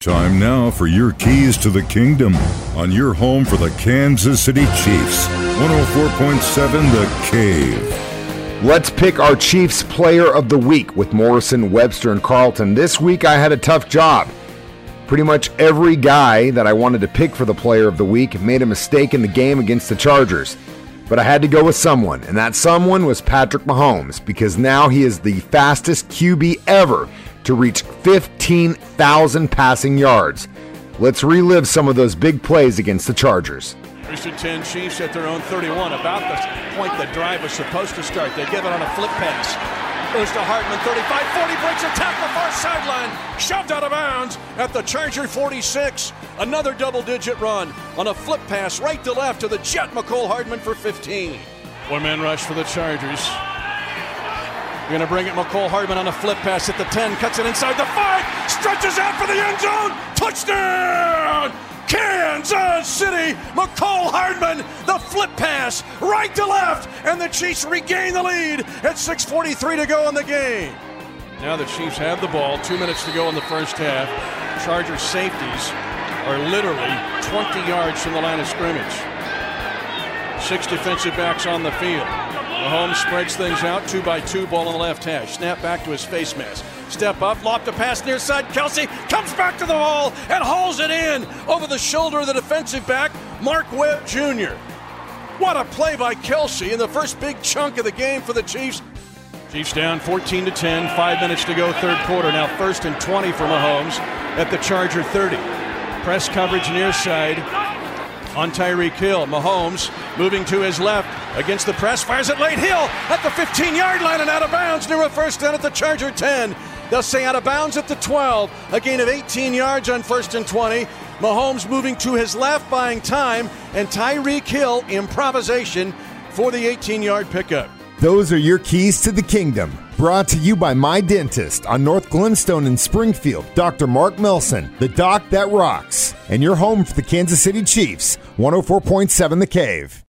Time now for your keys to the kingdom on your home for the Kansas City Chiefs. 104.7 The Cave. Let's pick our Chiefs player of the week with Morrison, Webster, and Carlton. This week I had a tough job. Pretty much every guy that I wanted to pick for the player of the week made a mistake in the game against the Chargers. But I had to go with someone, and that someone was Patrick Mahomes because now he is the fastest QB ever to reach 15,000 passing yards. Let's relive some of those big plays against the Chargers. First and 10 Chiefs at their own 31, about the point the drive was supposed to start. They give it on a flip pass. Goes to Hardman, 35 40, breaks a tackle far sideline, shoved out of bounds at the Charger 46. Another double digit run on a flip pass right to left to the Jet Mecole Hardman for 15. One man rush for the Chargers. You're going to bring it Mecole Hardman on a flip pass at the 10, cuts it inside the 5, stretches out for the end zone. Touchdown! Kansas City, Mecole Hardman, the flip pass right to left, and the Chiefs regain the lead at 6.43 to go in the game. Now the Chiefs have the ball, two minutes to go in the first half. Chargers safeties are literally 20 yards from the line of scrimmage. Six defensive backs on the field. Mahomes spreads things out, two by two, ball on the left hash. Snap back to his face mask. Step up, loft a pass near side. Kelce comes back to the wall and hauls it in over the shoulder of the defensive back, Mark Webb Jr. What a play by Kelce in the first big chunk of the game for the Chiefs. Chiefs down 14 to 10, five minutes to go, third quarter. Now first and 20 for Mahomes at the Charger 30. Press coverage near side on Tyreek Hill. Mahomes moving to his left against the press, fires it late. Hill at the 15 yard line and out of bounds near a first down at the Charger 10. They'll say out of bounds at the 12. A gain of 18 yards on first and 20. Mahomes moving to his left, buying time, and Tyreek Hill improvisation for the 18 yard pickup. Those are your keys to the kingdom. Brought to you by My Dentist on North Glenstone in Springfield, Dr. Mark Melson, the doc that rocks, and your home for the Kansas City Chiefs, 104.7 The Cave.